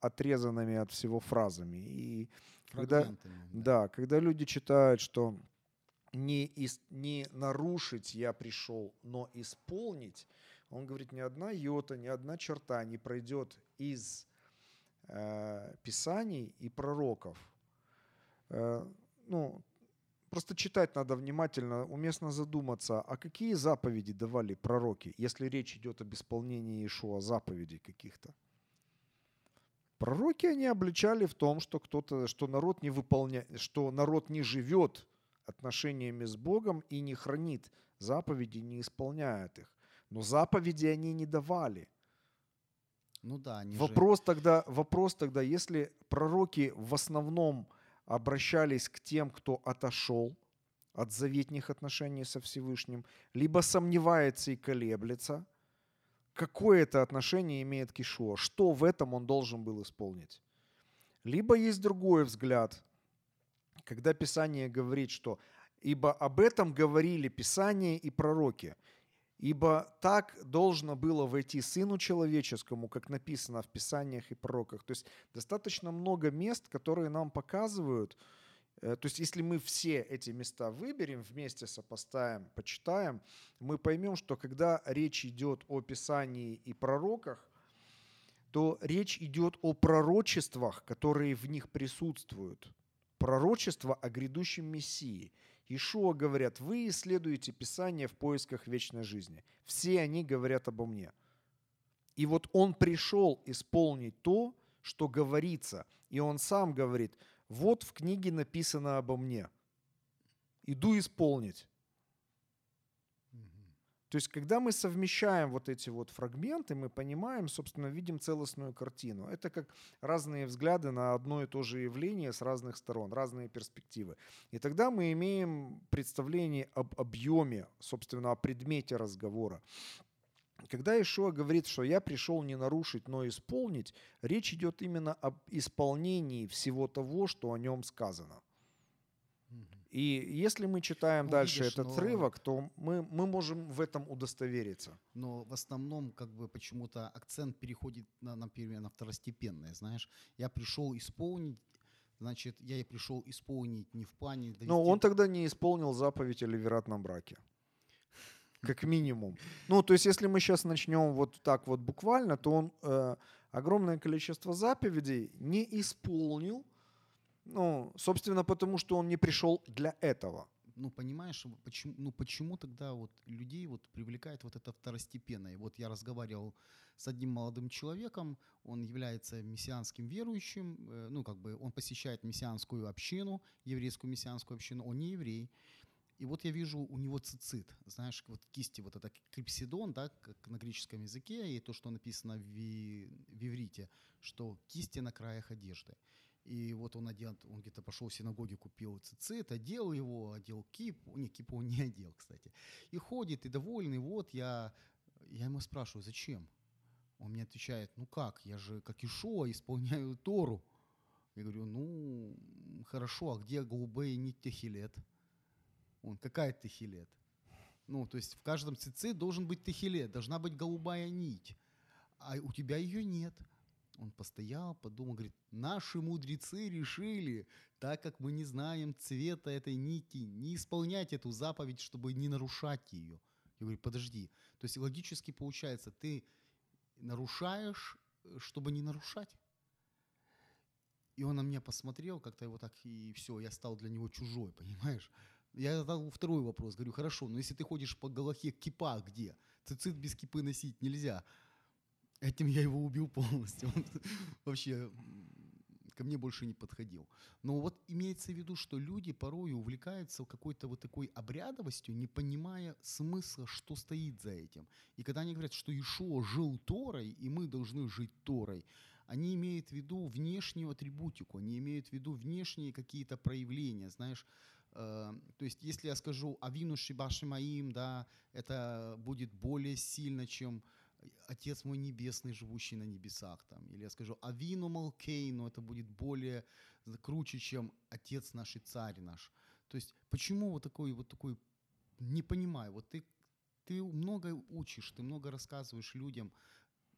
отрезанными от всего фразами. И когда, Фрагментами, да, когда люди читают, что не, ис- не нарушить я пришел, но исполнить, он говорит, ни одна йота, ни одна черта не пройдет из э, писаний и пророков. Э, ну, просто читать надо внимательно, уместно задуматься, а какие заповеди давали пророки, если речь идет об исполнении Ишуа заповедей каких-то? Пророки они обличали в том, что кто-то, что народ не выполняет, что народ не живет отношениями с Богом и не хранит заповеди, не исполняет их. Но заповеди они не давали. Ну да, они же- Вопрос тогда, вопрос тогда, если пророки в основном обращались к тем, кто отошел от заветных отношений со Всевышним, либо сомневается и колеблется, какое это отношение имеет к? Что в этом он должен был исполнить? Либо есть другой взгляд, когда Писание говорит, что «ибо об этом говорили Писание и пророки». Ибо так должно было войти Сыну Человеческому, как написано в Писаниях и пророках. То есть достаточно много мест, которые нам показывают, э, то есть если мы все эти места выберем, вместе сопоставим, почитаем, мы поймем, что когда речь идет о Писании и пророках, то речь идет о пророчествах, которые в них присутствуют. Пророчество о грядущем Мессии. Ишуа говорят, вы исследуете Писание в поисках вечной жизни. Все они говорят обо мне. И вот он пришел исполнить то, что говорится. И он сам говорит, вот в книге написано обо мне. Иду исполнить. То есть, когда мы совмещаем вот эти вот фрагменты, мы понимаем, собственно, видим целостную картину. Это как разные взгляды на одно и то же явление с разных сторон, разные перспективы. И тогда мы имеем представление об объеме, собственно, о предмете разговора. Когда Ишуа говорит, что я пришел не нарушить, но исполнить, речь идет именно об исполнении всего того, что о нем сказано. И если мы читаем Ну, дальше видишь, этот но- отрывок, то мы, мы можем в этом удостовериться. но в основном как бы почему-то акцент переходит на, например, на второстепенное, знаешь. Я пришел исполнить, значит, я и пришел исполнить не в плане... Но довести- Ну, он тогда не исполнил заповедь о ливератном браке. Как минимум. Ну, то есть, если мы сейчас начнем вот так вот буквально, то он э, огромное количество заповедей не исполнил, ну, собственно, потому что он не пришел для этого. Ну, понимаешь, почему, ну, почему тогда вот людей вот привлекает вот это второстепенное? Вот я разговаривал с одним молодым человеком, он является мессианским верующим, э, ну, как бы он посещает мессианскую общину, еврейскую мессианскую общину, он не еврей. И вот я вижу у него цицит, знаешь, вот кисти, вот это крипсидон, да, как на греческом языке, и то, что написано в, в иврите, что кисти на краях одежды. И вот он одел, он где-то пошел в синагоге, купил цицит, одел его, одел кипу, не, кипу он не одел, кстати. И ходит, и довольный, вот я, я ему спрашиваю, зачем? Он мне отвечает, ну как, я же как Ишуа исполняю Тору. Я говорю, ну, хорошо, а где голубая нить Техилет? Он, какая Техилет? Ну, то есть в каждом цице должен быть Техилет, должна быть голубая нить. А у тебя ее нет. Он постоял, подумал, говорит, наши мудрецы решили, так как мы не знаем цвета этой нити, не исполнять эту заповедь, чтобы не нарушать ее. Я говорю, подожди. То есть логически получается, ты нарушаешь, чтобы не нарушать. И он на меня посмотрел, как-то его так, и все, я стал для него чужой, понимаешь? Я задал второй вопрос, говорю, хорошо, но если ты ходишь по Галахе, кипа где? Цицит без кипы носить нельзя. Этим я его убил полностью. Он вообще ко мне больше не подходил. Но вот имеется в виду, что люди порой увлекаются какой-то вот такой обрядовостью, не понимая смысла, что стоит за этим. И когда они говорят, что Ишуа жил Торой, и мы должны жить Торой, они имеют в виду внешнюю атрибутику, они имеют в виду внешние какие-то проявления, знаешь, э, то есть, если я скажу «Авину Шибаши Маим», да, это будет более сильно, чем Отец мой небесный, живущий на небесах, там, или я скажу Авину Малкейну, это будет более круче, чем Отец наш и Царь наш. То есть почему вот такой, вот такой, не понимаю, вот ты, ты много учишь, ты много рассказываешь людям,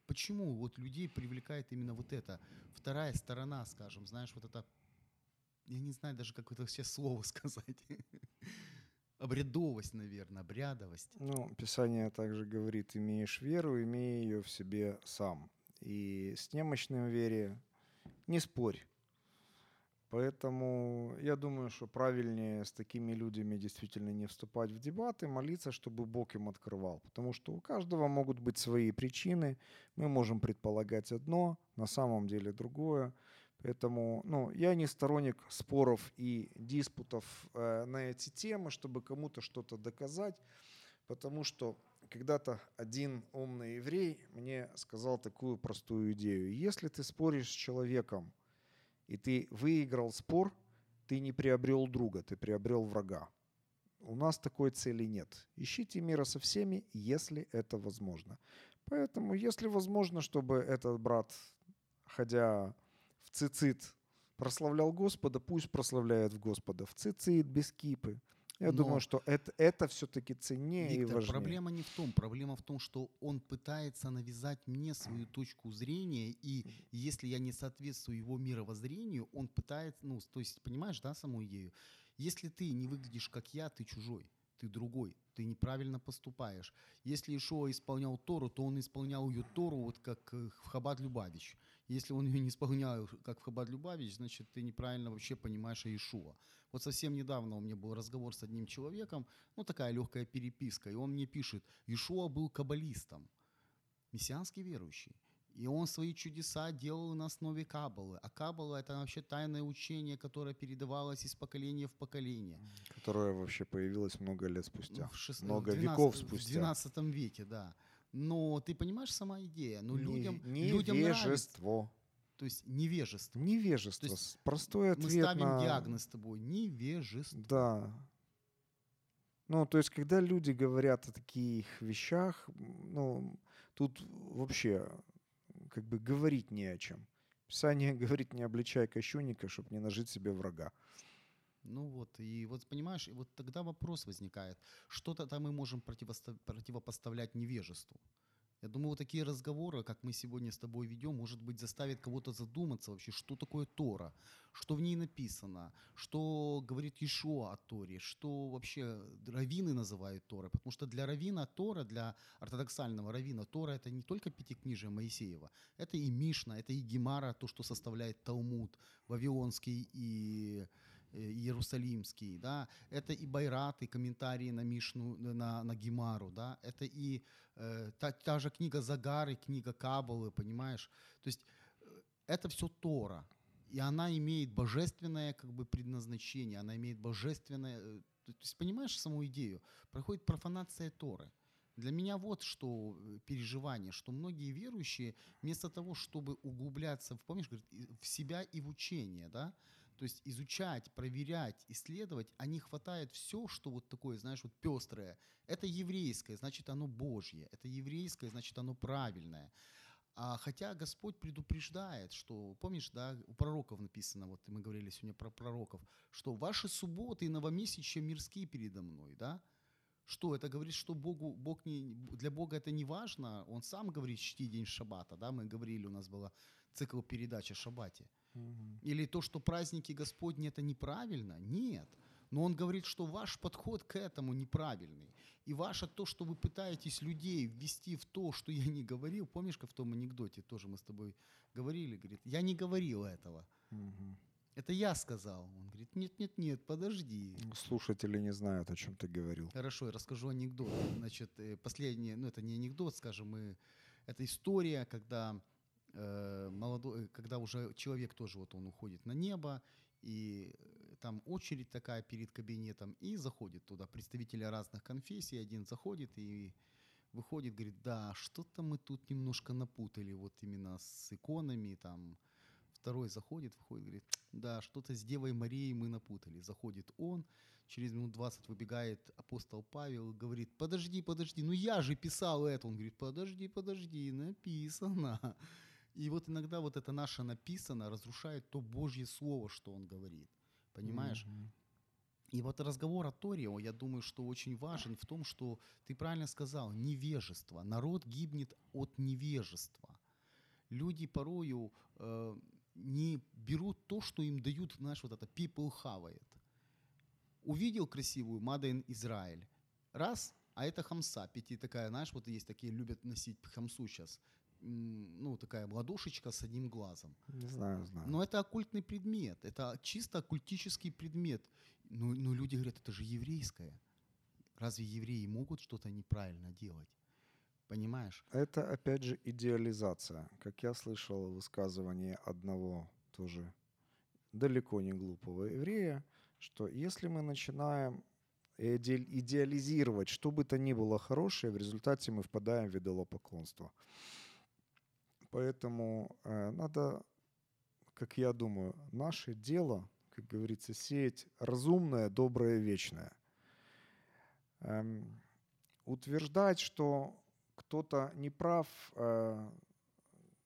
почему вот людей привлекает именно вот это, вторая сторона, скажем, знаешь, вот это, я не знаю даже, как это все слово сказать, обрядовость, наверное, обрядовость. Ну, Писание также говорит, имеешь веру, имей ее в себе сам. И с немощным вере не спорь. Поэтому я думаю, что правильнее с такими людьми действительно не вступать в дебаты, молиться, чтобы Бог им открывал. Потому что у каждого могут быть свои причины. Мы можем предполагать одно, на самом деле другое. Поэтому ну, я не сторонник споров и диспутов э, на эти темы, чтобы кому-то что-то доказать, потому что когда-то один умный еврей мне сказал такую простую идею. Если ты споришь с человеком, и ты выиграл спор, ты не приобрел друга, ты приобрел врага. У нас такой цели нет. Ищите мира со всеми, если это возможно. Поэтому, если возможно, чтобы этот брат, ходя в цицит прославлял Господа, пусть прославляет в Господа. В цицит, без кипы. Я Но думаю, что это, это все-таки ценнее Виктор, и важнее. проблема не в том. Проблема в том, что он пытается навязать мне свою точку зрения, и если я не соответствую его мировоззрению, он пытается, ну, то есть, понимаешь, да, саму идею? Если ты не выглядишь как я, ты чужой, ты другой, ты неправильно поступаешь. Если Ишуа исполнял Тору, то он исполнял ее Тору вот как э, Хабат Любавич. Если он ее не исполнял, как Хабад Любавич, значит, ты неправильно вообще понимаешь Иешуа. Вот совсем недавно у меня был разговор с одним человеком, ну, такая легкая переписка, и он мне пишет, Иешуа был каббалистом, мессианский верующий. И он свои чудеса делал на основе Каббалы. А Каббала – это вообще тайное учение, которое передавалось из поколения в поколение. Которое вообще появилось много лет спустя. Ну, в шест... Много 12... веков спустя. В 12 веке, да. Но ты понимаешь сама идея? Ну, людям, Не- людям нравится. невежество. То есть невежество. Невежество. То есть Простой Мы ответ ставим на... диагноз с тобой. Невежество. Да. Ну, то есть, когда люди говорят о таких вещах, ну, тут вообще как бы говорить не о чем. Писание говорит, не обличай кощунника, чтобы не нажить себе врага. Ну вот, и вот понимаешь, и вот тогда вопрос возникает, что тогда мы можем противопоставлять невежеству? Я думаю, вот такие разговоры, как мы сегодня с тобой ведем, может быть, заставит кого-то задуматься вообще, что такое Тора, что в ней написано, что говорит Ишуа о Торе, что вообще раввины называют Торой. Потому что для раввина Тора, для ортодоксального раввина Тора, это не только пятикнижие Моисеева, это и Мишна, это и Гемара, то, что составляет Талмуд, Вавилонский и Иерусалимский, да, это и Байрат, и комментарии на Мишну, на, на Гемару, да, это и э, та, та же книга Загары, книга Кабалы, понимаешь, то есть э, это все Тора, и она имеет божественное как бы предназначение, она имеет божественное, э, то есть понимаешь саму идею, проходит профанация Торы. Для меня вот что э, переживание, что многие верующие вместо того, чтобы углубляться, помнишь, говорит, в себя и в учение, да, то есть изучать, проверять, исследовать, а не хватает все, что вот такое, знаешь, вот пестрое. Это еврейское, значит, оно Божье. Это еврейское, значит, оно правильное. А хотя Господь предупреждает, что, помнишь, да, у пророков написано, вот мы говорили сегодня про пророков, что ваши субботы и новомесячья мирские передо мной, да? Что это говорит, что Богу, Бог не, для Бога это не важно, Он сам говорит, чти день шаббата, да, мы говорили, у нас была цикл передач о шаббате. Или то, что праздники Господни это неправильно? Нет. Но он говорит, что ваш подход к этому неправильный. И ваше то, что вы пытаетесь людей ввести в то, что я не говорил, помнишь, как в том анекдоте тоже мы с тобой говорили, говорит, я не говорил этого. Это я сказал. Он говорит, нет, нет, нет, подожди. Слушатели не знают, о чем ты говорил. Хорошо, я расскажу анекдот. Значит, э, последний, ну это не анекдот, скажем, мы, это история, когда э, молодой, когда уже человек тоже вот он уходит на небо, и там очередь такая перед кабинетом, и заходит туда представители разных конфессий, один заходит и выходит, говорит, да, что-то мы тут немножко напутали, вот именно с иконами, там, второй заходит, выходит, говорит, да, что-то с Девой Марией мы напутали. Заходит он, через минут 20 выбегает апостол Павел, говорит, подожди, подожди, ну я же писал это. Он говорит, подожди, подожди, написано. И вот иногда вот это наше написано разрушает то Божье Слово, что он говорит. Понимаешь? Мгм. И вот разговор о Торе, о, я думаю, что очень важен в том, что ты правильно сказал, невежество. Народ гибнет от невежества. Люди порою э, не берут то, что им дают, знаешь, вот это people хавает. Увидел красивую Маден Израиль. Раз, а это хамса. Пяти такая, знаешь, вот есть такие, любят носить хамсу сейчас. Ну, такая ладошечка с одним глазом. Не знаю, знаю. Но это оккультный предмет, это чисто оккультический предмет. Ну, ну люди говорят, это же еврейское. Разве евреи могут что-то неправильно делать? Понимаешь? Это, опять же, идеализация. Как я слышал высказывание одного тоже далеко не глупого еврея, что если мы начинаем иде- идеализировать что бы то ни было хорошее, в результате мы впадаем в идолопоклонство. Поэтому э, надо, как я думаю, наше дело, как говорится, сеять разумное, доброе, вечное. Эм, утверждать, что кто-то не прав, э,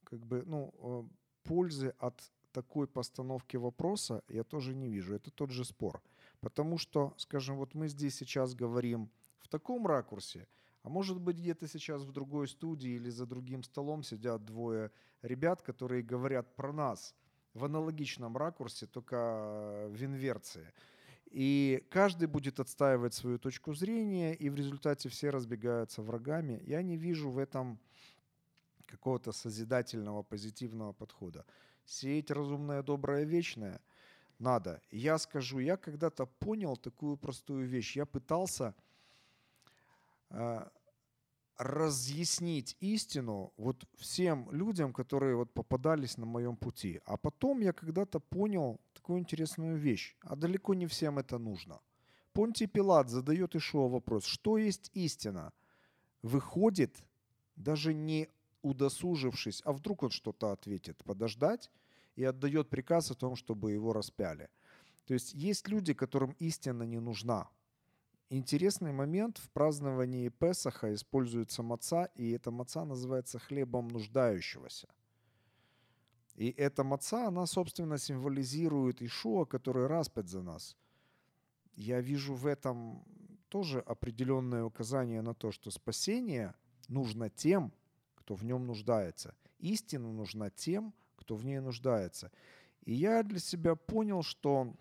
как бы, ну, э, пользы от такой постановки вопроса я тоже не вижу. Это тот же спор. Потому что, скажем, вот мы здесь сейчас говорим в таком ракурсе, а может быть где-то сейчас в другой студии или за другим столом сидят двое ребят, которые говорят про нас в аналогичном ракурсе, только в инверции. И каждый будет отстаивать свою точку зрения, и в результате все разбегаются врагами. Я не вижу в этом какого-то созидательного, позитивного подхода. Сеять разумное, доброе, вечное надо. Я скажу, я когда-то понял такую простую вещь. Я пытался э, разъяснить истину вот всем людям, которые вот попадались на моем пути. А потом я когда-то понял такую интересную вещь. А далеко не всем это нужно. Понтий Пилат задает Ишуа вопрос, что есть истина? Выходит, даже не удосужившись, а вдруг он что-то ответит, подождать и отдает приказ о том, чтобы его распяли. То есть есть люди, которым истина не нужна. Интересный момент в праздновании Песаха используется маца, и эта маца называется хлебом нуждающегося. И эта маца, она, собственно, символизирует Ишуа, который распят за нас. Я вижу в этом тоже определенное указание на то, что спасение нужно тем, кто в нем нуждается. Истина нужна тем, кто в ней нуждается. И я для себя понял, что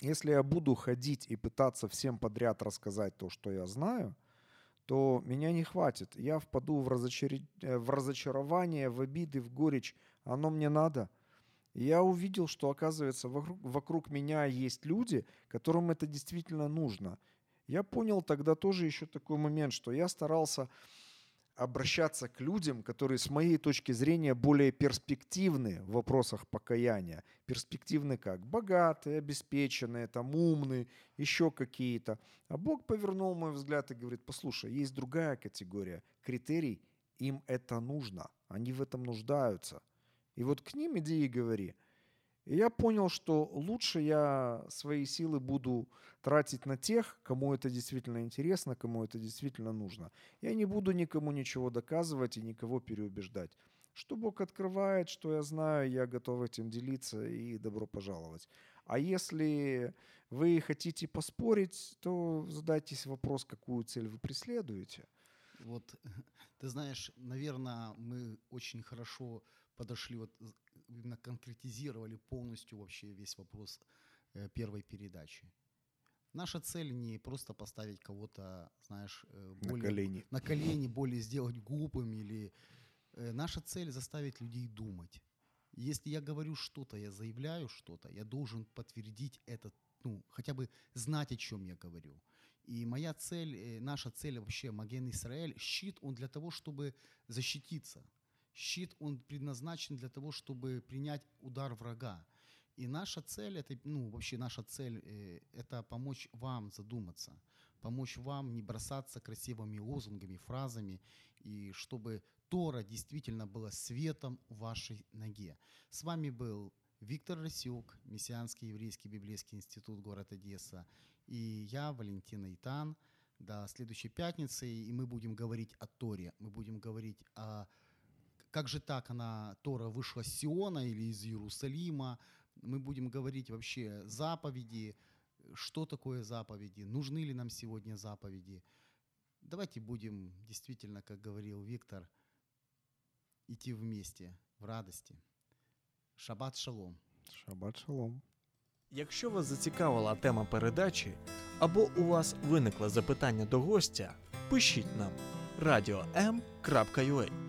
если я буду ходить и пытаться всем подряд рассказать то, что я знаю, то меня не хватит. Я впаду в, разочар... Э, в разочарование, в обиды, в горечь. Оно мне надо. Я увидел, что, оказывается, вокруг, вокруг меня есть люди, которым это действительно нужно. Я понял тогда тоже еще такой момент, что я старался обращаться к людям, которые с моей точки зрения более перспективны в вопросах покаяния. Перспективны как? Богатые, обеспеченные, там умные, еще какие-то. А Бог повернул мой взгляд и говорит, послушай, есть другая категория, критерий, им это нужно, они в этом нуждаются. И вот к ним иди и говори. И я понял, что лучше я свои силы буду тратить на тех, кому это действительно интересно, кому это действительно нужно. Я не буду никому ничего доказывать и никого переубеждать. Что Бог открывает, что я знаю, я готов этим делиться и добро пожаловать. А если вы хотите поспорить, то задайтесь вопрос, какую цель вы преследуете. Вот, ты знаешь, наверное, мы очень хорошо подошли, вот именно конкретизировали полностью вообще весь вопрос э, первой передачи. Наша цель не просто поставить кого-то, знаешь, э, более, на колени. на колени, более сделать глупым или э, наша цель заставить людей думать. Если я говорю что-то, я заявляю что-то, я должен подтвердить это, ну, хотя бы знать, о чем я говорю. И моя цель, наша цель вообще, Маген Израиль, щит, он для того, чтобы защититься. Щит, он предназначен для того, чтобы принять удар врага. И наша цель, это, ну, вообще наша цель, э, это помочь вам задуматься, помочь вам не бросаться красивыми лозунгами, фразами, и чтобы Тора действительно была светом вашей ноге. С вами был Виктор Росюк, Мессианский еврейский библейский институт, город Одесса, и я, Валентин Итан. До следующей пятницы, и мы будем говорить о Торе, мы будем говорить о как же так она, Тора, вышла с Сиона или из Иерусалима. Мы будем говорить вообще заповеди, что такое заповеди, нужны ли нам сегодня заповеди. Давайте будем действительно, как говорил Виктор, идти вместе в радости. Шаббат шалом. Шаббат шалом. Якщо вас зацікавила тема передачі або у вас виникло запитання до гостя, пишіть нам radio.m.ua